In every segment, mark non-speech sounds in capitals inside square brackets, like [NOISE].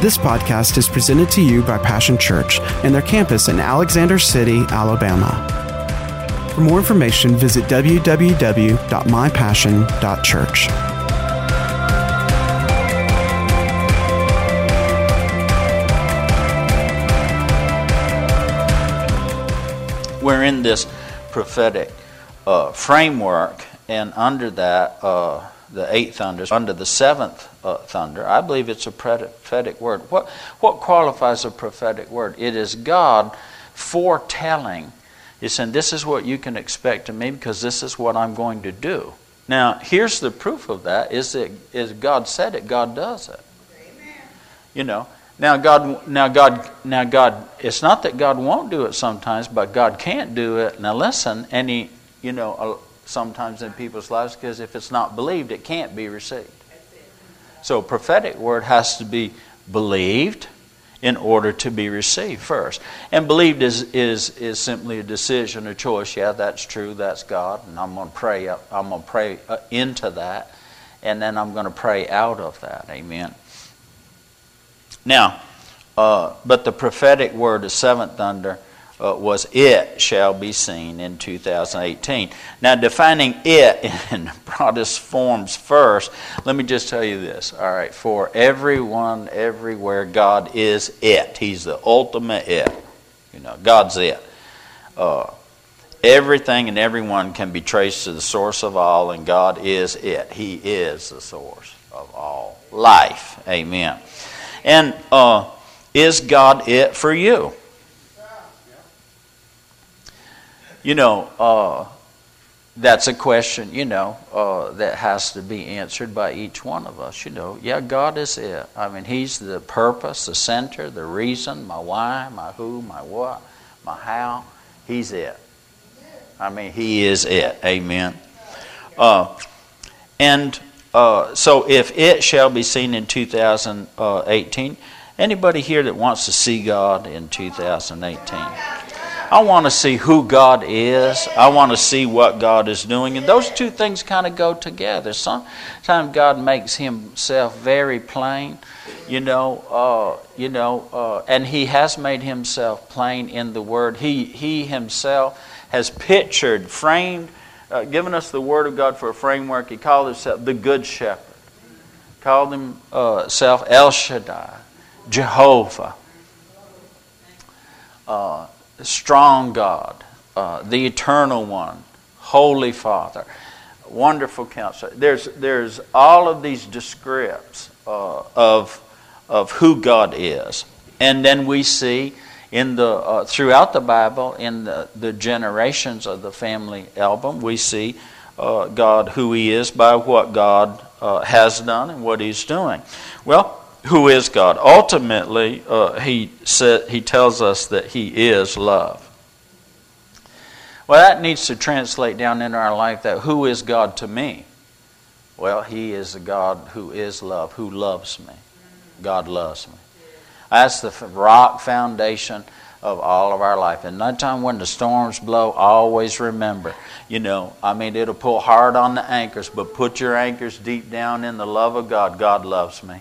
This podcast is presented to you by Passion Church and their campus in Alexander City, Alabama. For more information, visit www.mypassion.church. We're in this prophetic uh, framework, and under that, uh, the eighth thunder, under the seventh uh, thunder, I believe it's a prophetic word. What, what qualifies a prophetic word? It is God foretelling. He's saying, This is what you can expect of me because this is what I'm going to do. Now, here's the proof of that is that is God said it, God does it. Amen. You know, now God, now God, now God. It's not that God won't do it sometimes, but God can't do it. Now listen, any you know, sometimes in people's lives, because if it's not believed, it can't be received. So prophetic word has to be believed in order to be received first. And believed is, is, is simply a decision, a choice. Yeah, that's true, that's God, and I'm going to pray, I'm going to pray uh, into that, and then I'm going to pray out of that. Amen. Now, uh, but the prophetic word of seventh thunder uh, was it shall be seen in 2018. Now, defining it [LAUGHS] in broadest forms first, let me just tell you this. All right, for everyone, everywhere, God is it. He's the ultimate it. You know, God's it. Uh, everything and everyone can be traced to the source of all, and God is it. He is the source of all life. Amen. And uh, is God it for you? You know, uh, that's a question, you know, uh, that has to be answered by each one of us. You know, yeah, God is it. I mean, He's the purpose, the center, the reason, my why, my who, my what, my how. He's it. I mean, He is it. Amen. Uh, and uh, so, if it shall be seen in 2018, anybody here that wants to see God in 2018? I want to see who God is. I want to see what God is doing. And those two things kind of go together. Sometimes God makes himself very plain, you know, uh, you know, uh, and he has made himself plain in the word. He, he himself has pictured, framed, uh, given us the word of God for a framework. He called himself the good shepherd. Called himself El Shaddai, Jehovah. Uh, strong God, uh, the eternal one, Holy Father, wonderful counselor. There's, there's all of these descripts uh, of, of who God is. And then we see in the, uh, throughout the Bible, in the, the generations of the family album, we see uh, God, who He is, by what God uh, has done and what He's doing. Well, who is God. Ultimately, uh, he, said, he tells us that He is love. Well, that needs to translate down into our life that who is God to me? Well, He is a God who is love, who loves me. God loves me. That's the rock foundation of all of our life. And that time when the storms blow, always remember, you know, I mean, it'll pull hard on the anchors, but put your anchors deep down in the love of God. God loves me.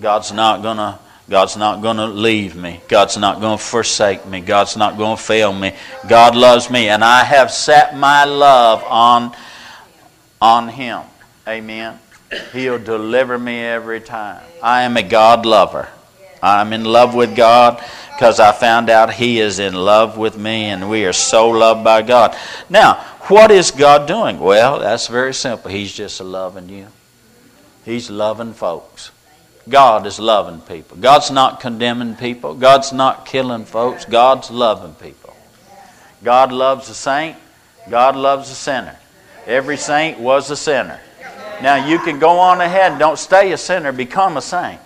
God's not going to God's not going to leave me. God's not going to forsake me. God's not going to fail me. God loves me and I have set my love on on him. Amen. He'll deliver me every time. I am a God lover. I'm in love with God because I found out He is in love with me and we are so loved by God. Now, what is God doing? Well, that's very simple. He's just loving you, He's loving folks. God is loving people. God's not condemning people. God's not killing folks. God's loving people. God loves a saint. God loves a sinner. Every saint was a sinner. Now you can go on ahead don't stay a sinner, become a saint.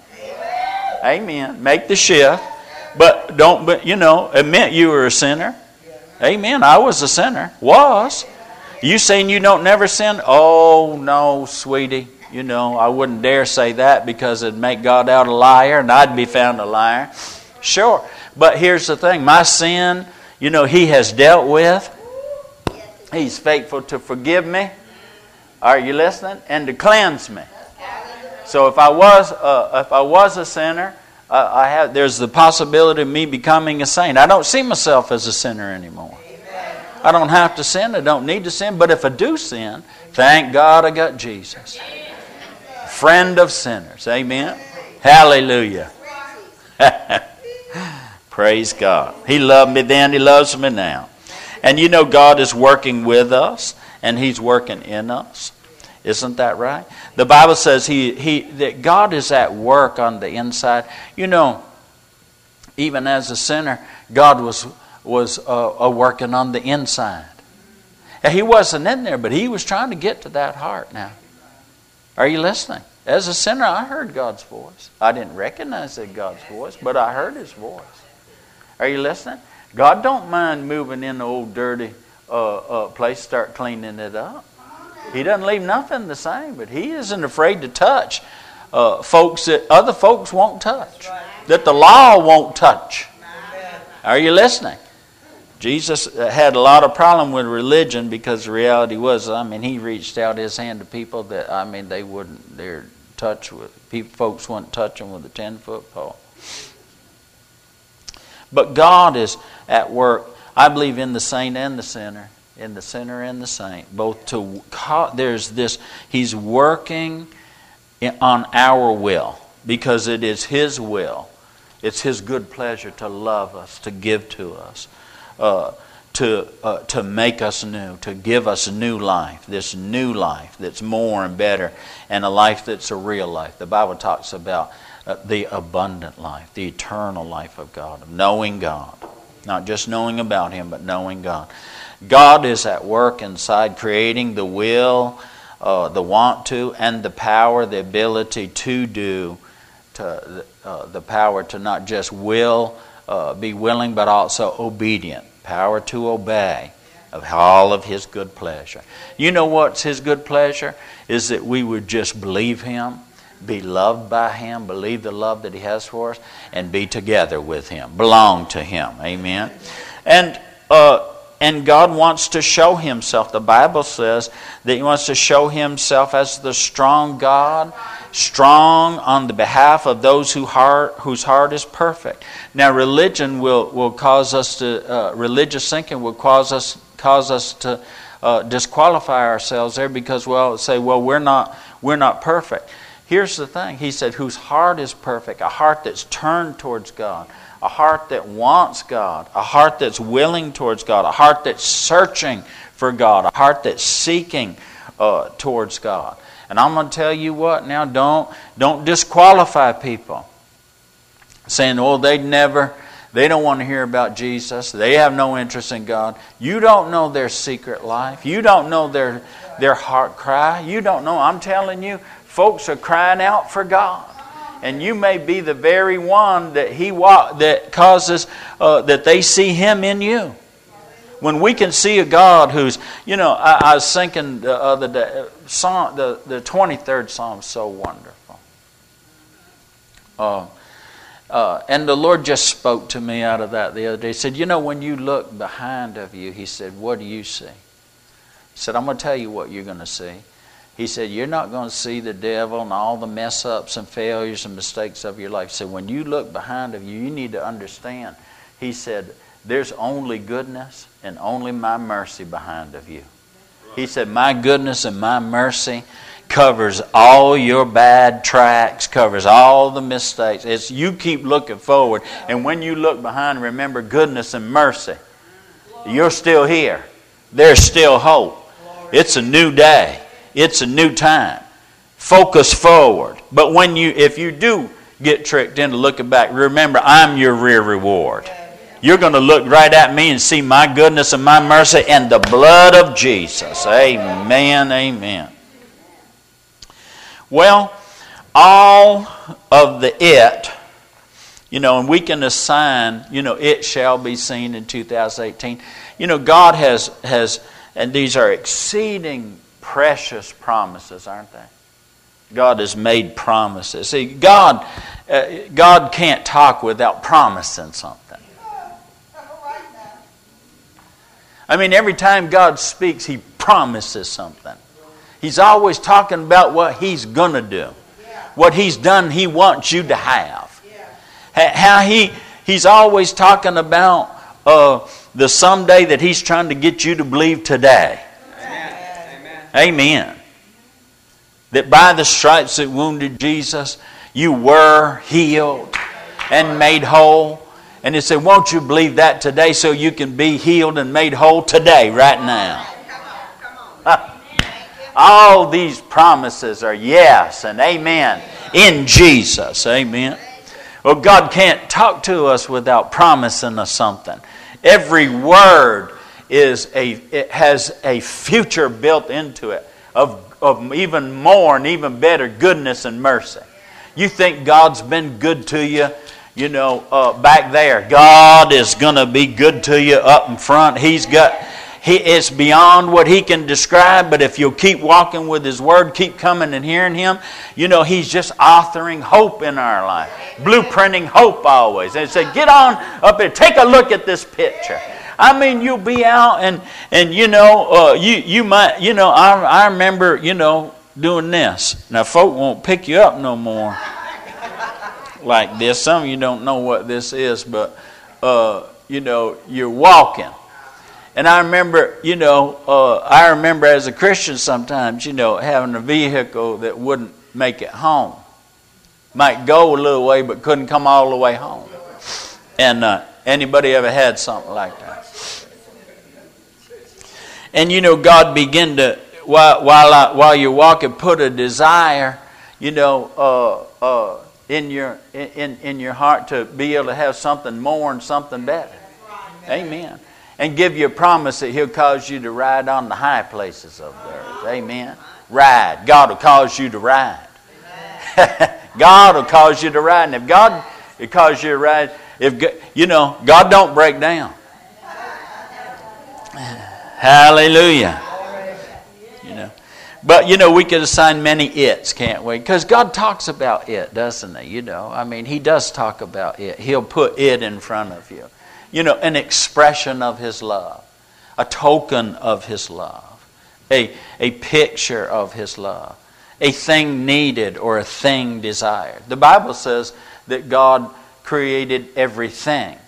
Amen. Make the shift. But don't, but you know, admit you were a sinner. Amen. I was a sinner. Was. You saying you don't never sin? Oh, no, sweetie. You know, I wouldn't dare say that because it'd make God out a liar and I'd be found a liar. Sure. But here's the thing my sin, you know, He has dealt with. He's faithful to forgive me. Are you listening? And to cleanse me. So if I was, uh, if I was a sinner, I have, there's the possibility of me becoming a saint. I don't see myself as a sinner anymore. I don't have to sin. I don't need to sin. But if I do sin, thank God I got Jesus. Friend of sinners. Amen. Hallelujah. [LAUGHS] Praise God. He loved me then, He loves me now. And you know, God is working with us and He's working in us. Isn't that right? The Bible says he, he, that God is at work on the inside. You know, even as a sinner, God was, was uh, working on the inside. He wasn't in there, but He was trying to get to that heart now. Are you listening? As a sinner, I heard God's voice. I didn't recognize that God's voice, but I heard His voice. Are you listening? God don't mind moving in the old dirty uh, uh, place, start cleaning it up. He doesn't leave nothing the same, but He isn't afraid to touch uh, folks that other folks won't touch, that the law won't touch. Are you listening? Jesus uh, had a lot of problem with religion because the reality was, I mean, he reached out his hand to people that, I mean, they wouldn't, they're touch with, people, folks wouldn't touch them with a 10 foot pole. But God is at work, I believe, in the saint and the sinner. In the sinner and the saint. Both to, there's this, He's working on our will because it is His will. It's His good pleasure to love us, to give to us, uh, to, uh, to make us new, to give us new life, this new life that's more and better, and a life that's a real life. The Bible talks about uh, the abundant life, the eternal life of God, of knowing God. Not just knowing about Him, but knowing God. God is at work inside creating the will, uh, the want to, and the power, the ability to do, to, uh, the power to not just will, uh, be willing, but also obedient. Power to obey of all of His good pleasure. You know what's His good pleasure? Is that we would just believe Him be loved by Him, believe the love that He has for us, and be together with Him, belong to Him. Amen. And uh, and God wants to show Himself. The Bible says that He wants to show Himself as the strong God, strong on the behalf of those who heart, whose heart is perfect. Now, religion will, will cause us to, uh, religious thinking will cause us, cause us to uh, disqualify ourselves there because, well, say, well, we're not, we're not perfect. Here's the thing He said, whose heart is perfect, a heart that's turned towards God, a heart that wants God, a heart that's willing towards God, a heart that's searching for God, a heart that's seeking uh, towards God. And I'm going to tell you what now, don't, don't disqualify people saying, oh, they'd never, they don't want to hear about Jesus. They have no interest in God. You don't know their secret life. You don't know their, their heart cry. You don't know. I'm telling you, Folks are crying out for God. And you may be the very one that he that causes uh, that they see him in you. When we can see a God who's, you know, I, I was thinking the other day, Psalm, the, the 23rd Psalm is so wonderful. Uh, uh, and the Lord just spoke to me out of that the other day. He said, You know, when you look behind of you, He said, What do you see? He said, I'm going to tell you what you're going to see. He said, You're not going to see the devil and all the mess ups and failures and mistakes of your life. He said, When you look behind of you, you need to understand. He said, There's only goodness and only my mercy behind of you. He said, My goodness and my mercy covers all your bad tracks, covers all the mistakes. It's you keep looking forward. And when you look behind, remember goodness and mercy. You're still here. There's still hope. It's a new day. It's a new time. Focus forward. But when you if you do get tricked into looking back, remember I'm your rear reward. You're going to look right at me and see my goodness and my mercy and the blood of Jesus. Amen. Amen. Well, all of the it, you know, and we can assign, you know, it shall be seen in 2018. You know, God has has and these are exceeding precious promises, aren't they? God has made promises. See, God, uh, God can't talk without promising something. I mean, every time God speaks, He promises something. He's always talking about what He's going to do, what He's done, He wants you to have. How he, he's always talking about uh, the someday that he's trying to get you to believe today. Amen. Amen. That by the stripes that wounded Jesus, you were healed and made whole. And he said, Won't you believe that today so you can be healed and made whole today, right now? [LAUGHS] All these promises are yes and amen in Jesus. Amen. Well, God can't talk to us without promising us something. Every word is a, it has a future built into it of, of even more and even better goodness and mercy. You think God's been good to you, you know, uh, back there. God is going to be good to you up in front. He's got he, it's beyond what he can describe, but if you'll keep walking with his word, keep coming and hearing him, you know, he's just authoring hope in our life, blueprinting hope always. And say, get on up here, take a look at this picture. I mean, you'll be out and, and you know, uh, you, you might, you know, I, I remember, you know, doing this. Now, folk won't pick you up no more like this. Some of you don't know what this is, but, uh, you know, you're walking and I remember, you know, uh, I remember as a Christian sometimes, you know, having a vehicle that wouldn't make it home. Might go a little way, but couldn't come all the way home. And uh, anybody ever had something like that? And you know, God began to while while I, while you're walking, put a desire, you know, uh, uh, in your in in your heart to be able to have something more and something better. Amen and give you a promise that He'll cause you to ride on the high places of the earth. Amen. Ride. God will cause you to ride. [LAUGHS] God will cause you to ride. And if God will cause you to ride, if you know, God don't break down. [SIGHS] Hallelujah. But you know, we could assign many its, can't we? Because God talks about it, doesn't He? You know, I mean, He does talk about it. He'll put it in front of you you know, an expression of His love, a token of His love, a, a picture of His love, a thing needed or a thing desired. The Bible says that God created everything,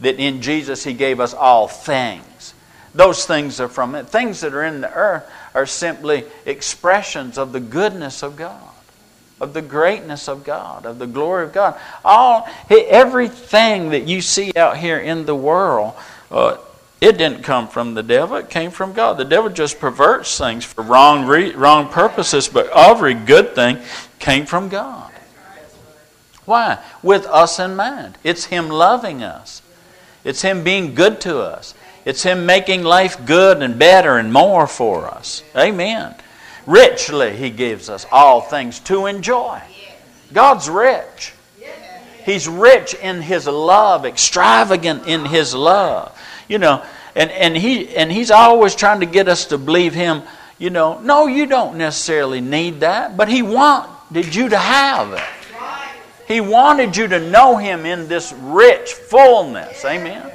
that in Jesus He gave us all things. Those things are from it. Things that are in the earth are simply expressions of the goodness of God of the greatness of God, of the glory of God. All everything that you see out here in the world, uh, it didn't come from the devil. It came from God. The devil just perverts things for wrong re- wrong purposes, but every good thing came from God. Why? With us in mind. It's Him loving us. It's Him being good to us. It's Him making life good and better and more for us. Amen. Richly, He gives us all things to enjoy. God's rich. He's rich in His love, extravagant in His love. You know, and, and, he, and He's always trying to get us to believe Him. You know, no, you don't necessarily need that, but He wanted you to have it. He wanted you to know Him in this rich fullness. Amen.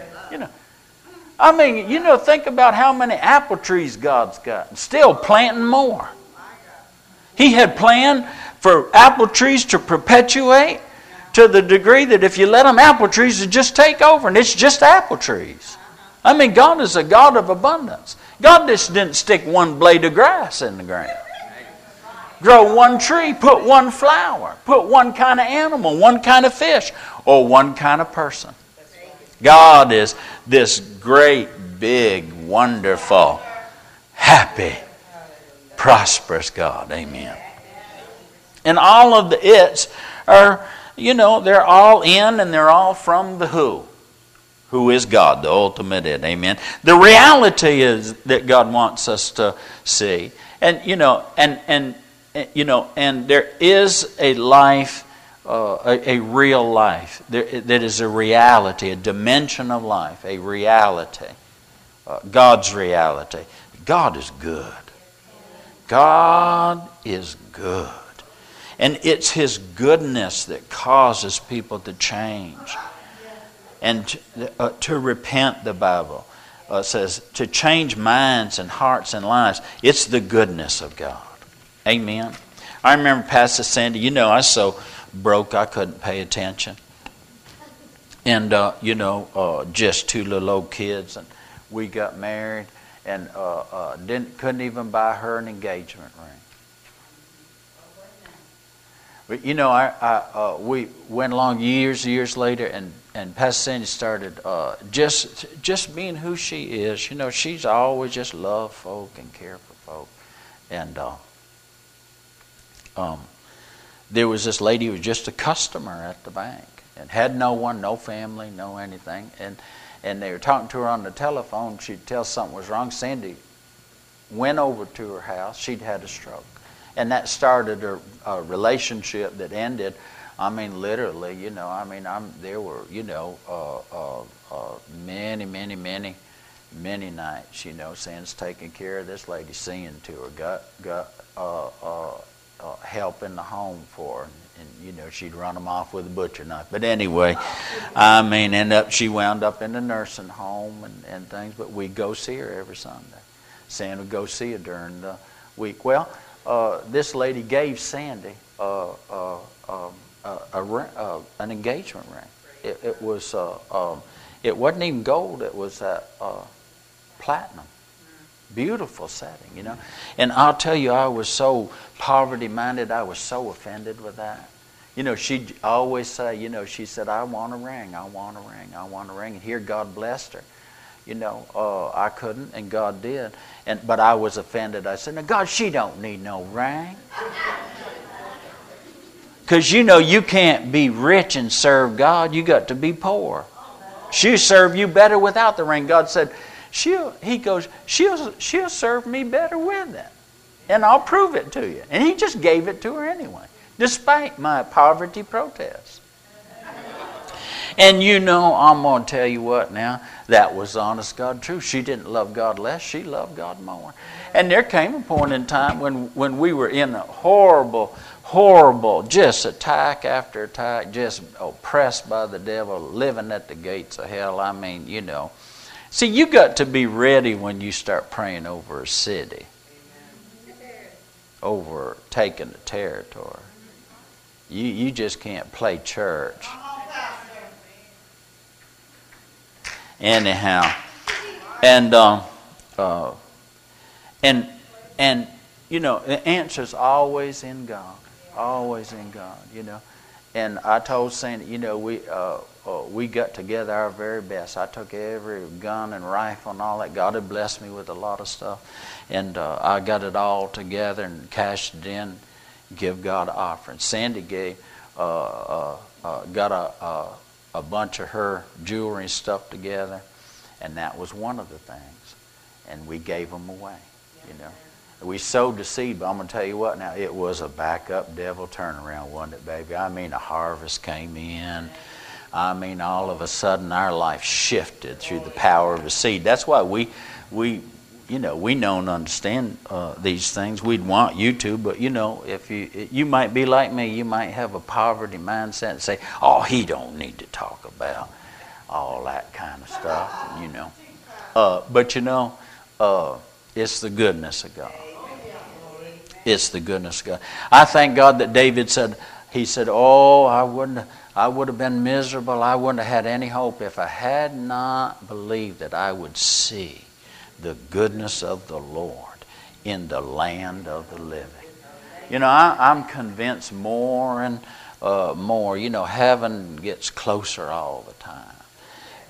I mean, you know, think about how many apple trees God's got. Still planting more. He had planned for apple trees to perpetuate to the degree that if you let them, apple trees would just take over, and it's just apple trees. I mean, God is a God of abundance. God just didn't stick one blade of grass in the ground. Grow one tree, put one flower, put one kind of animal, one kind of fish, or one kind of person. God is this great, big, wonderful, happy, prosperous God. Amen. And all of the its are, you know, they're all in and they're all from the who. Who is God, the ultimate it. Amen. The reality is that God wants us to see. And, you know, and, and, you know, and there is a life uh, a, a, real life that is a reality, a dimension of life, a reality, uh, God's reality. God is good. God is good. And it's His goodness that causes people to change and to, uh, to repent, the Bible uh, says, to change minds and hearts and lives. It's the goodness of God. Amen. I remember Pastor Sandy, you know, I so broke I couldn't pay attention. and uh, you know, uh, just two little old kids, and we got married, and uh, uh, didn't couldn't even buy her an engagement ring. But you know, I, I uh, we went along years, years later, and and Pastor Sandy started uh, just just being who she is. You know, she's always just loved folk and cared for folk, and um, there was this lady who was just a customer at the bank and had no one, no family, no anything, and and they were talking to her on the telephone. She'd tell something was wrong. Sandy went over to her house. She'd had a stroke and that started a, a relationship that ended. I mean, literally, you know. I mean, I'm there were you know uh, uh, uh, many, many, many, many nights. You know, since taking care of this lady, seeing to her, got got uh, uh, uh, help in the home for. And, and you know she'd run them off with a butcher knife. But anyway, I mean, end up she wound up in the nursing home and, and things. But we'd go see her every Sunday. Sam would go see her during the week. Well, uh, this lady gave Sandy uh, uh, um, a, a, an engagement ring. It, it was um, it wasn't even gold. It was platinum. Beautiful setting, you know. And I'll tell you, I was so poverty minded. I was so offended with that. You know, she'd always say, you know, she said, I want a ring, I want a ring, I want a ring. And here God blessed her you know, uh, I couldn't, and God did. And but I was offended. I said, "Now, God, she don't need no ring." [LAUGHS] Because you know you can't be rich and serve God. You got to be poor. She'll serve you better without the ring. God said, she'll, He goes, she'll, she'll serve me better with it. And I'll prove it to you. And He just gave it to her anyway, despite my poverty protests. And you know, I'm going to tell you what now, that was honest God truth. She didn't love God less, she loved God more. And there came a point in time when, when we were in a horrible, horrible, just attack after attack, just oppressed by the devil, living at the gates of hell. I mean, you know. See, you got to be ready when you start praying over a city, over taking the territory. You, you just can't play church. anyhow. And uh, uh, and and you know the answer's always in God, always in God. You know, and I told Sandy, you know, we uh, uh, we got together our very best. I took every gun and rifle and all that. God had blessed me with a lot of stuff, and uh, I got it all together and cashed it in. Give God an offering. Sandy gave uh, uh, uh, got a, a a bunch of her jewelry and stuff together, and that was one of the things. And we gave them away, you know. We sowed the seed, but I'm going to tell you what now, it was a backup devil turnaround, wasn't it, baby? I mean, a harvest came in. I mean, all of a sudden our life shifted through the power of the seed. That's why we, we you know, we don't understand uh, these things. We'd want you to, but you know, if you you might be like me, you might have a poverty mindset and say, "Oh, he don't need to talk about all that kind of stuff," you know. Uh, but you know, uh, it's the goodness of God. It's the goodness of God. I thank God that David said, he said, "Oh, I wouldn't." I would have been miserable. I wouldn't have had any hope if I had not believed that I would see the goodness of the Lord in the land of the living. You know, I, am convinced more and uh, more, you know, heaven gets closer all the time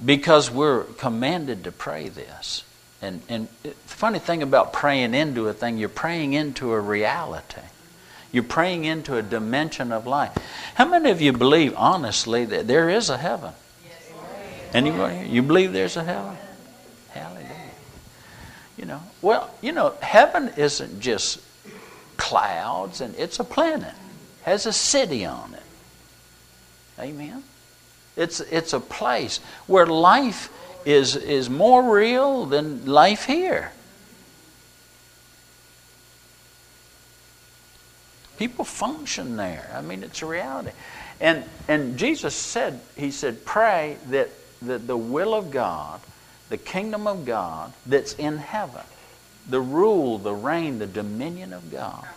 because we're commanded to pray this. And, and the funny thing about praying into a thing, you're praying into a reality. You're praying into a dimension of life. How many of you believe, honestly, that there is a heaven? Anybody? You believe there's a heaven? Hallelujah. You know, well, you know, heaven isn't just clouds and it's a planet. Has a city on it. Amen. It's it's a place where life is is more real than life here. People function there. I mean, it's a reality. And and Jesus said, He said, pray that, that the will of God the kingdom of God that's in heaven, the rule, the reign, the dominion of God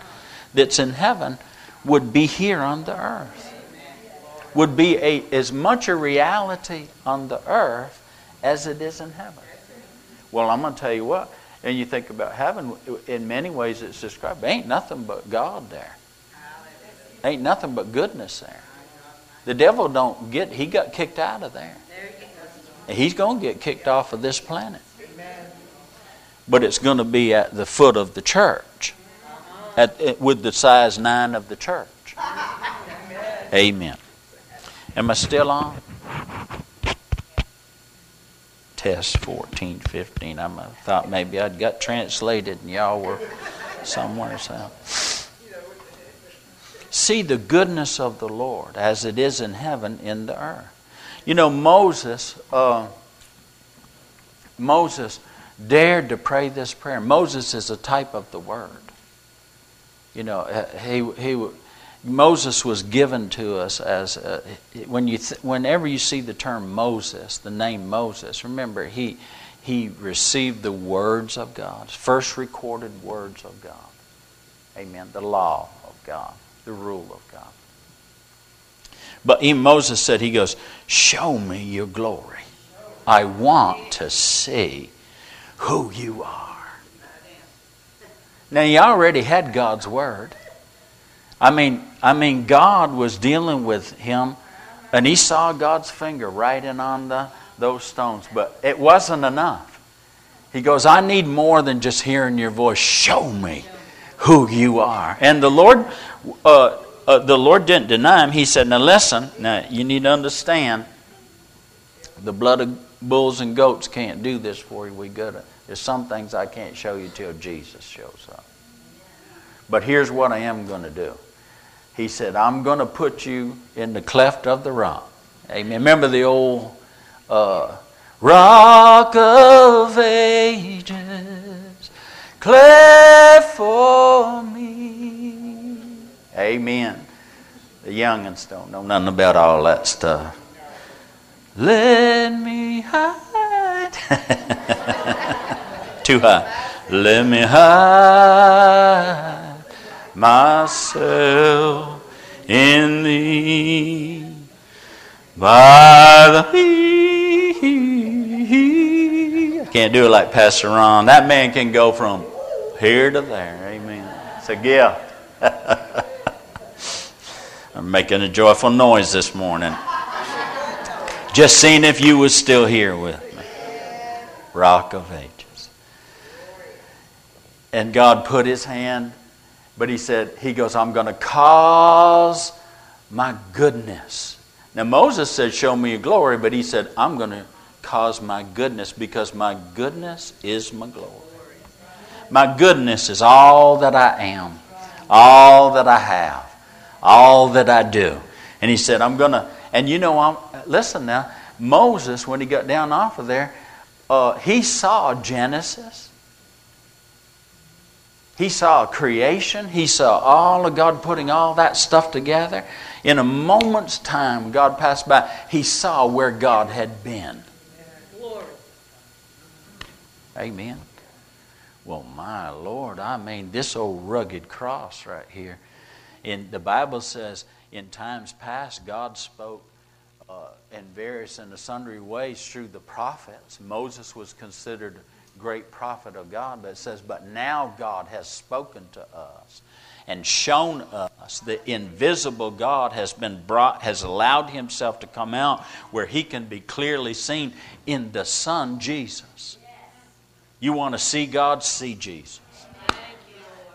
that's in heaven would be here on the earth. would be a, as much a reality on the earth as it is in heaven. Well, I'm going to tell you what, and you think about heaven, in many ways it's described, ain't nothing but God there. Ain't nothing but goodness there. The devil don't get, he got kicked out of there. He's going to get kicked off of this planet. But it's going to be at the foot of the church, at, eh, with the size nine of the church. Amen. Am I still on? Test 14, 15. I thought maybe I'd got translated and y'all were somewhere else. See the goodness of the Lord as it is in heaven in the earth. You know, Moses, uh, Moses dared to pray this prayer. Moses is a type of the Word. You know, he, he, Moses was given to us as a, when you th- whenever you see the term Moses, the name Moses, remember he he received the words of God, first recorded words of God. Amen. The law of God, the rule of God. But even Moses said, he goes, "Show me your glory. I want to see who you are." Now he already had God's word. I mean, I mean, God was dealing with him, and he saw God's finger writing on the, those stones, but it wasn't enough. He goes, I need more than just hearing your voice. Show me who you are. And the Lord, uh, uh, the Lord didn't deny him. He said, Now listen, now you need to understand, the blood of bulls and goats can't do this for you. We gotta. There's some things I can't show you till Jesus shows up. But here's what I am going to do. He said, I'm going to put you in the cleft of the rock. Amen. Remember the old uh, rock of ages, cleft for me. Amen. The youngins don't know nothing about all that stuff. Let me hide. [LAUGHS] Too high. Let me hide myself in thee by the I can't do it like Pastor Ron. That man can go from here to there. Amen. It's a gift. [LAUGHS] I'm making a joyful noise this morning. Just seeing if you was still here with me. Rock of Ages. And God put his hand but he said, He goes, I'm going to cause my goodness. Now, Moses said, Show me your glory, but he said, I'm going to cause my goodness because my goodness is my glory. My goodness is all that I am, all that I have, all that I do. And he said, I'm going to, and you know, I'm, listen now, Moses, when he got down off of there, uh, he saw Genesis. He saw creation. He saw all of God putting all that stuff together. In a moment's time, God passed by. He saw where God had been. Amen. Well, my Lord, I mean, this old rugged cross right here. In the Bible says, in times past, God spoke uh, in various and sundry ways through the prophets. Moses was considered great prophet of God, but it says, But now God has spoken to us and shown us the invisible God has been brought, has allowed himself to come out where he can be clearly seen in the Son, Jesus. You want to see God? See Jesus.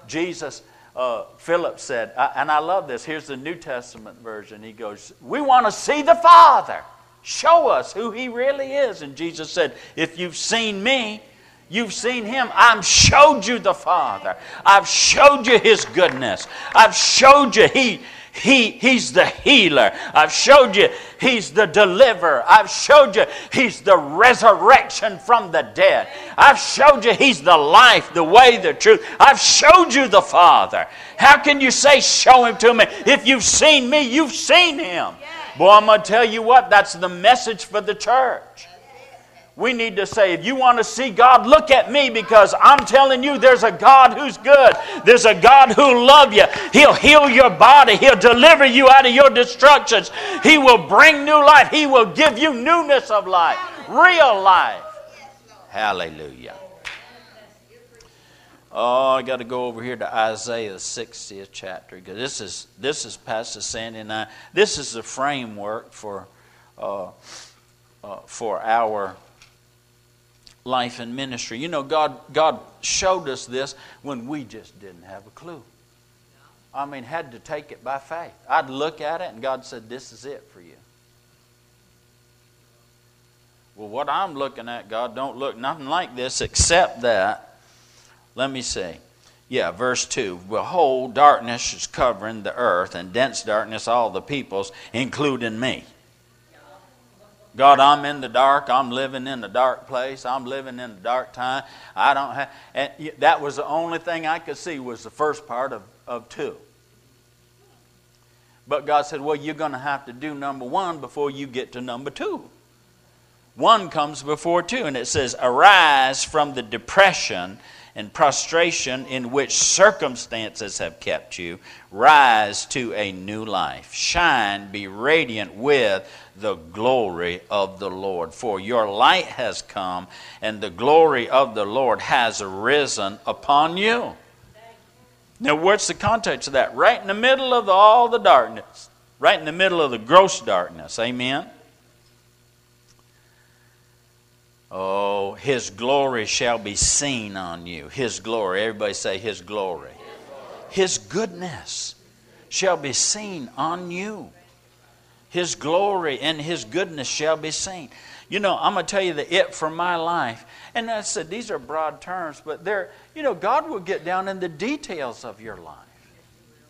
Jesus, uh, Philip said, and I love this. Here's the New Testament version. He goes, We want to see the Father. Show us who He really is. And Jesus said, If you've seen me, You've seen him. I've showed you the Father. I've showed you his goodness. I've showed you he, he, he's the healer. I've showed you he's the deliverer. I've showed you he's the resurrection from the dead. I've showed you he's the life, the way, the truth. I've showed you the Father. How can you say, show him to me? If you've seen me, you've seen him. Boy, I'm going to tell you what, that's the message for the church. We need to say, if you want to see God, look at me because I'm telling you there's a God who's good. There's a God who'll love you. He'll heal your body. He'll deliver you out of your destructions. He will bring new life. He will give you newness of life, real life. Hallelujah. Oh, I got to go over here to Isaiah, the 60th chapter, because this is this is Pastor Sandy and I. This is the framework for uh, uh, for our life and ministry. You know, God, God showed us this when we just didn't have a clue. I mean, had to take it by faith. I'd look at it and God said, This is it for you. Well, what I'm looking at, God, don't look nothing like this except that. Let me see. Yeah, verse 2 Behold, darkness is covering the earth, and dense darkness all the peoples, including me. God, I'm in the dark. I'm living in the dark place. I'm living in the dark time. I don't have. And that was the only thing I could see was the first part of, of two. But God said, well, you're going to have to do number one before you get to number two. One comes before two, and it says, Arise from the depression and prostration in which circumstances have kept you, rise to a new life. Shine, be radiant with the glory of the Lord. For your light has come, and the glory of the Lord has arisen upon you. Now, what's the context of that? Right in the middle of all the darkness, right in the middle of the gross darkness. Amen. Oh, His glory shall be seen on you. His glory. Everybody say His glory. His goodness shall be seen on you. His glory and His goodness shall be seen. You know, I'm going to tell you the it for my life. And I said, these are broad terms, but they're, you know, God will get down in the details of your life.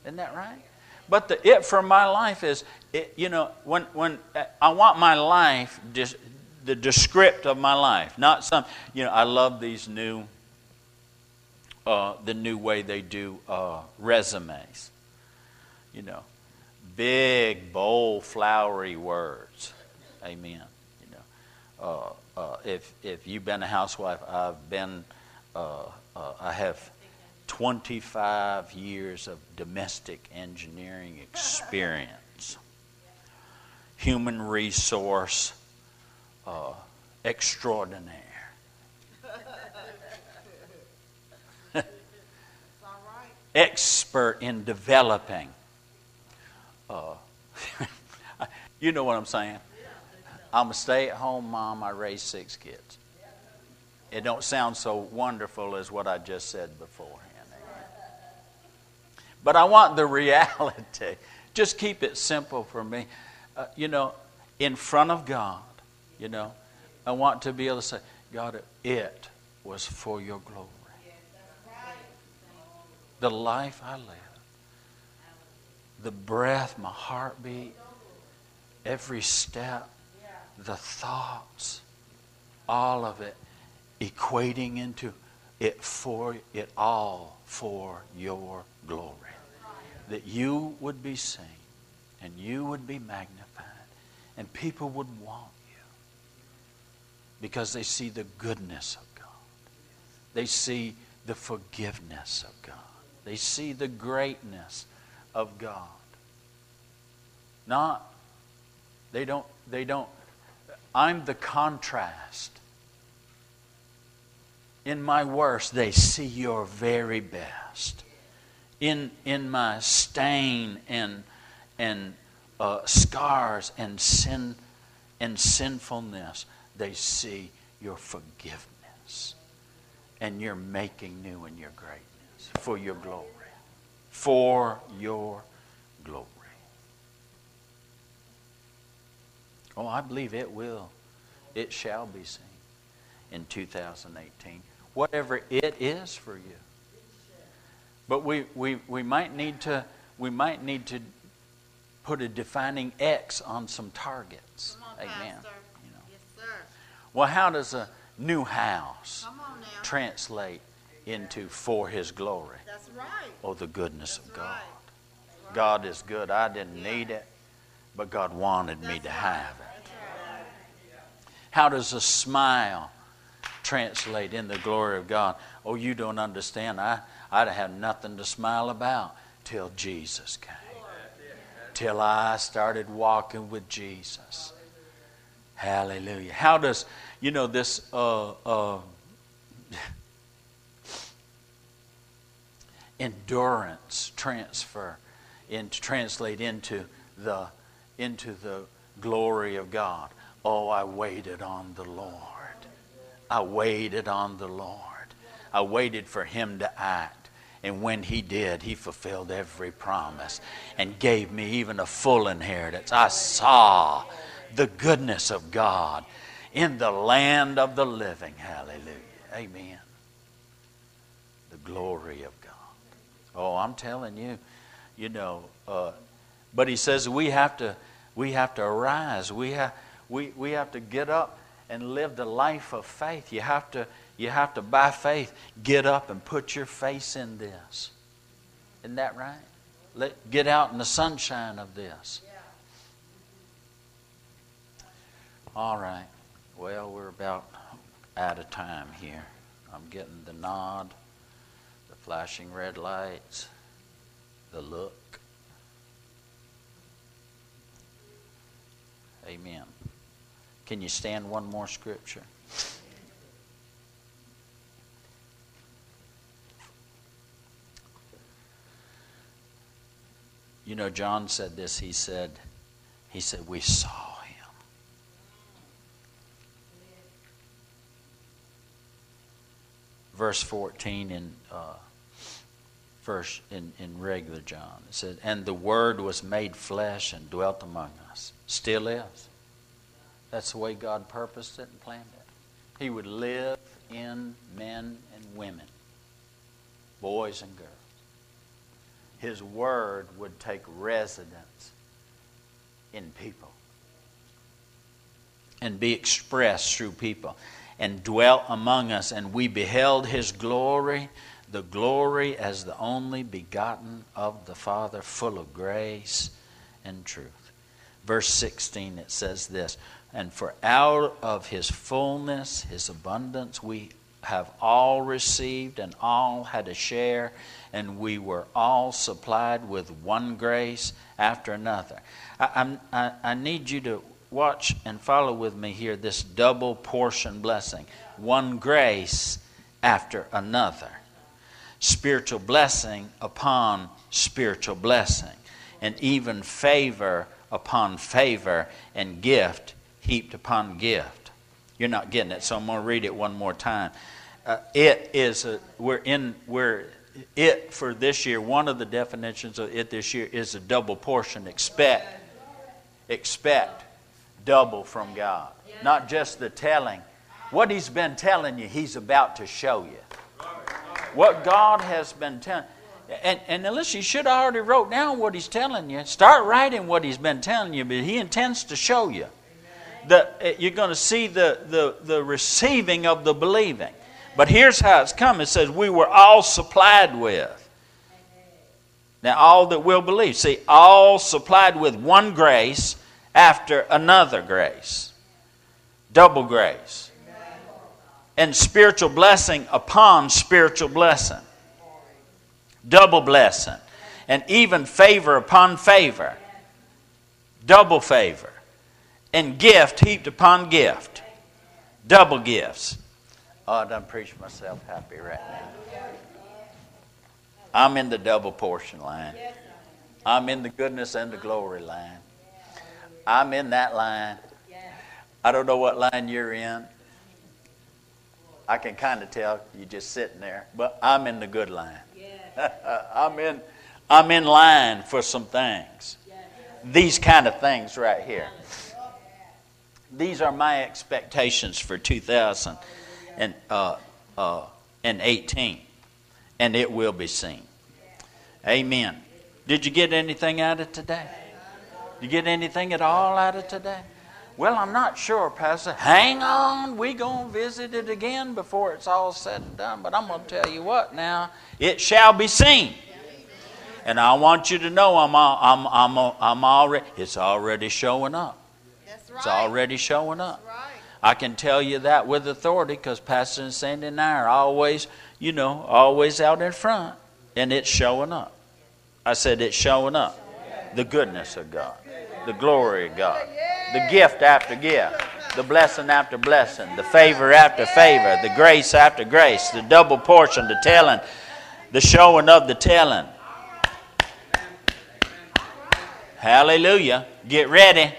Isn't that right? But the it for my life is, it, you know, when, when uh, I want my life just the descript of my life, not some. You know, I love these new, uh, the new way they do uh, resumes. You know, big, bold, flowery words. Amen. You know, uh, uh if if you've been a housewife, I've been. Uh, uh, I have 25 years of domestic engineering experience, human resource uh, extraordinaire. [LAUGHS] Expert in developing. Uh, [LAUGHS] you know what I'm saying? I'm a stay-at-home mom. I raise six kids. It don't sound so wonderful as what I just said beforehand. But I want the [LAUGHS] reality. Just keep it simple for me. Uh, you know, in front of God, you know, I want to be able to say, God, it was for your glory. The life I live, the breath, my heartbeat, every step, the thoughts, all of it equating into it for it all for your glory. That you would be seen and you would be magnified and people would want because they see the goodness of God. They see the forgiveness of God. They see the greatness of God. Not, they don't, they don't, I'm the contrast. In my worst, they see your very best. In, in my stain and, and uh, scars and sin and sinfulness, they see your forgiveness and you're making new in your greatness for your glory. For your glory. Oh, I believe it will. It shall be seen in 2018. Whatever it is for you. But we, we, we might need to we might need to put a defining X on some targets. On, Amen. Pastor. Well, how does a new house translate into for His glory? That's right. Oh, the goodness That's of God. Right. Right. God is good. I didn't yeah. need it, but God wanted That's me to right. have it. How does a smile translate in the glory of God? Oh, you don't understand. I, I'd have nothing to smile about till Jesus came. Till I started walking with Jesus. Hallelujah. How does, you know, this uh, uh, endurance transfer into translate into the into the glory of God. Oh, I waited on the Lord. I waited on the Lord. I waited for him to act. And when he did, he fulfilled every promise and gave me even a full inheritance. I saw the goodness of God in the land of the living. Hallelujah. Amen. The glory of God. Oh, I'm telling you, you know, uh, but he says we have to we have to arise. We have we, we have to get up and live the life of faith. You have to you have to by faith get up and put your face in this. Isn't that right? Let get out in the sunshine of this. All right. Well, we're about out of time here. I'm getting the nod, the flashing red lights, the look. Amen. Can you stand one more scripture? You know, John said this. He said, he said, we saw him. Verse 14 in uh, in, in regular John. It says, And the Word was made flesh and dwelt among us. Still is. That's the way God purposed it and planned it. He would live in men and women, boys and girls. His Word would take residence in people and be expressed through people and dwelt among us, and we beheld His glory the glory as the only begotten of the Father, full of grace and truth. Verse 16, it says this And for out of his fullness, his abundance, we have all received and all had a share, and we were all supplied with one grace after another. I, I, I need you to watch and follow with me here this double portion blessing one grace after another spiritual blessing upon spiritual blessing, and even favor upon favor, and gift heaped upon gift. You're not getting it, so I'm going to read it one more time. Uh, it is a, we're in we're it for this year. One of the definitions of it this year is a double portion. Expect, expect double from God, not just the telling. What He's been telling you, He's about to show you what God has been telling. And, and unless you should have already wrote down what he's telling you, start writing what he's been telling you, but he intends to show you. that eh, you're going to see the, the, the receiving of the believing. But here's how it's come it says, We were all supplied with. Now, all that will believe. See, all supplied with one grace after another grace. Double grace and spiritual blessing upon spiritual blessing. Double blessing. And even favor upon favor. Double favor. And gift heaped upon gift. Double gifts. Oh, I done preached myself happy right now. I'm in the double portion line. I'm in the goodness and the glory line. I'm in that line. I don't know what line you're in. I can kind of tell you're just sitting there, but I'm in the good line. [LAUGHS] I'm in I'm in line for some things. These kind of things right here. These are my expectations for 2018, and, uh, uh, and, 18, and it will be seen. Amen. Did you get anything out of today? You get anything at all out of today? Well, I'm not sure, Pastor. Hang on, we going to visit it again before it's all said and done. But I'm going to tell you what now, it shall be seen. And I want you to know I'm, I'm, I'm, I'm already, it's already showing up. That's right. It's already showing up. That's Right. I can tell you that with authority because Pastor and Sandy and I are always, you know, always out in front, and it's showing up. I said it's showing up. The goodness of God, the glory of God, the gift after gift, the blessing after blessing, the favor after favor, the grace after grace, the double portion, the telling, the showing of the telling. Hallelujah. Get ready.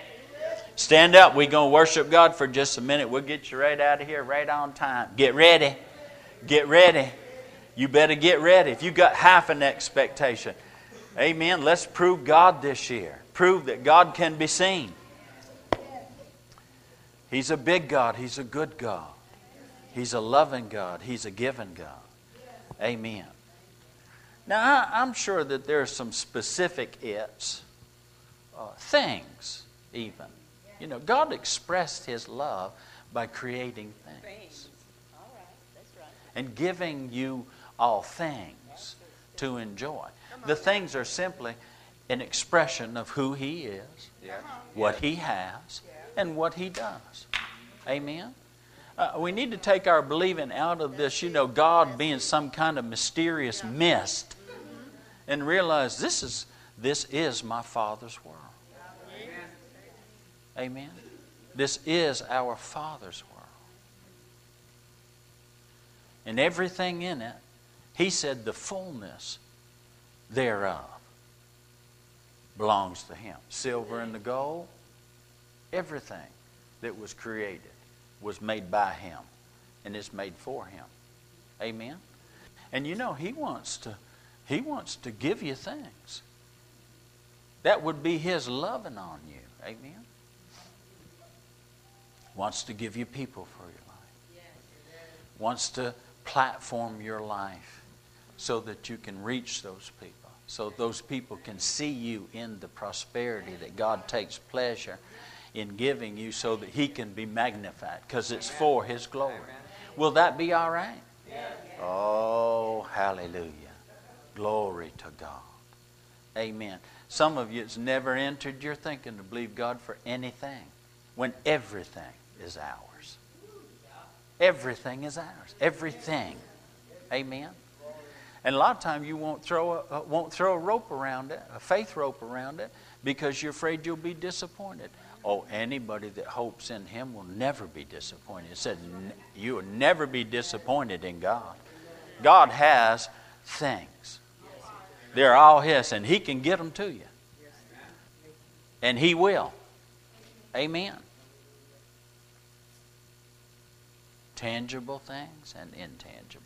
Stand up. We're going to worship God for just a minute. We'll get you right out of here, right on time. Get ready. Get ready. You better get ready. If you got half an expectation, amen. Let's prove God this year. Prove that God can be seen. He's a big God. He's a good God. He's a loving God. He's a giving God. Amen. Now, I, am sure that there are some specific it's, uh, things, even. You know, God expressed His love by creating things. And giving you all things to enjoy. The things are simply an expression of who He is, what He has, and what He does. Amen? Uh, we need to take our believing out of this, you know, God being some kind of mysterious mist and realize this is, this is my Father's world. Amen. This is our Father's world. And everything in it, He said the fullness thereof belongs to Him. Silver and the gold, everything that was created was made by Him and is made for Him. Amen. And you know, He wants to He wants to give you things. That would be His loving on you. Amen wants to give you people for your life, wants to platform your life so that you can reach those people, so those people can see you in the prosperity that God takes pleasure in giving you so that He can be magnified because it's for His glory. Will that be all right? Oh, hallelujah. Glory to God. Amen. Some of you, it's never entered your thinking to believe God for anything when everything is ours. Everything is ours. Everything. Amen. And a lot of times you won't throw a, uh, won't throw a rope around it, a faith rope around it, because you're afraid you'll be disappointed. Oh, anybody that hopes in Him will never be disappointed. It said you will never be disappointed in God. God has things. They're all His, and He can get them to you. And He will. Amen. tangible things and intangible.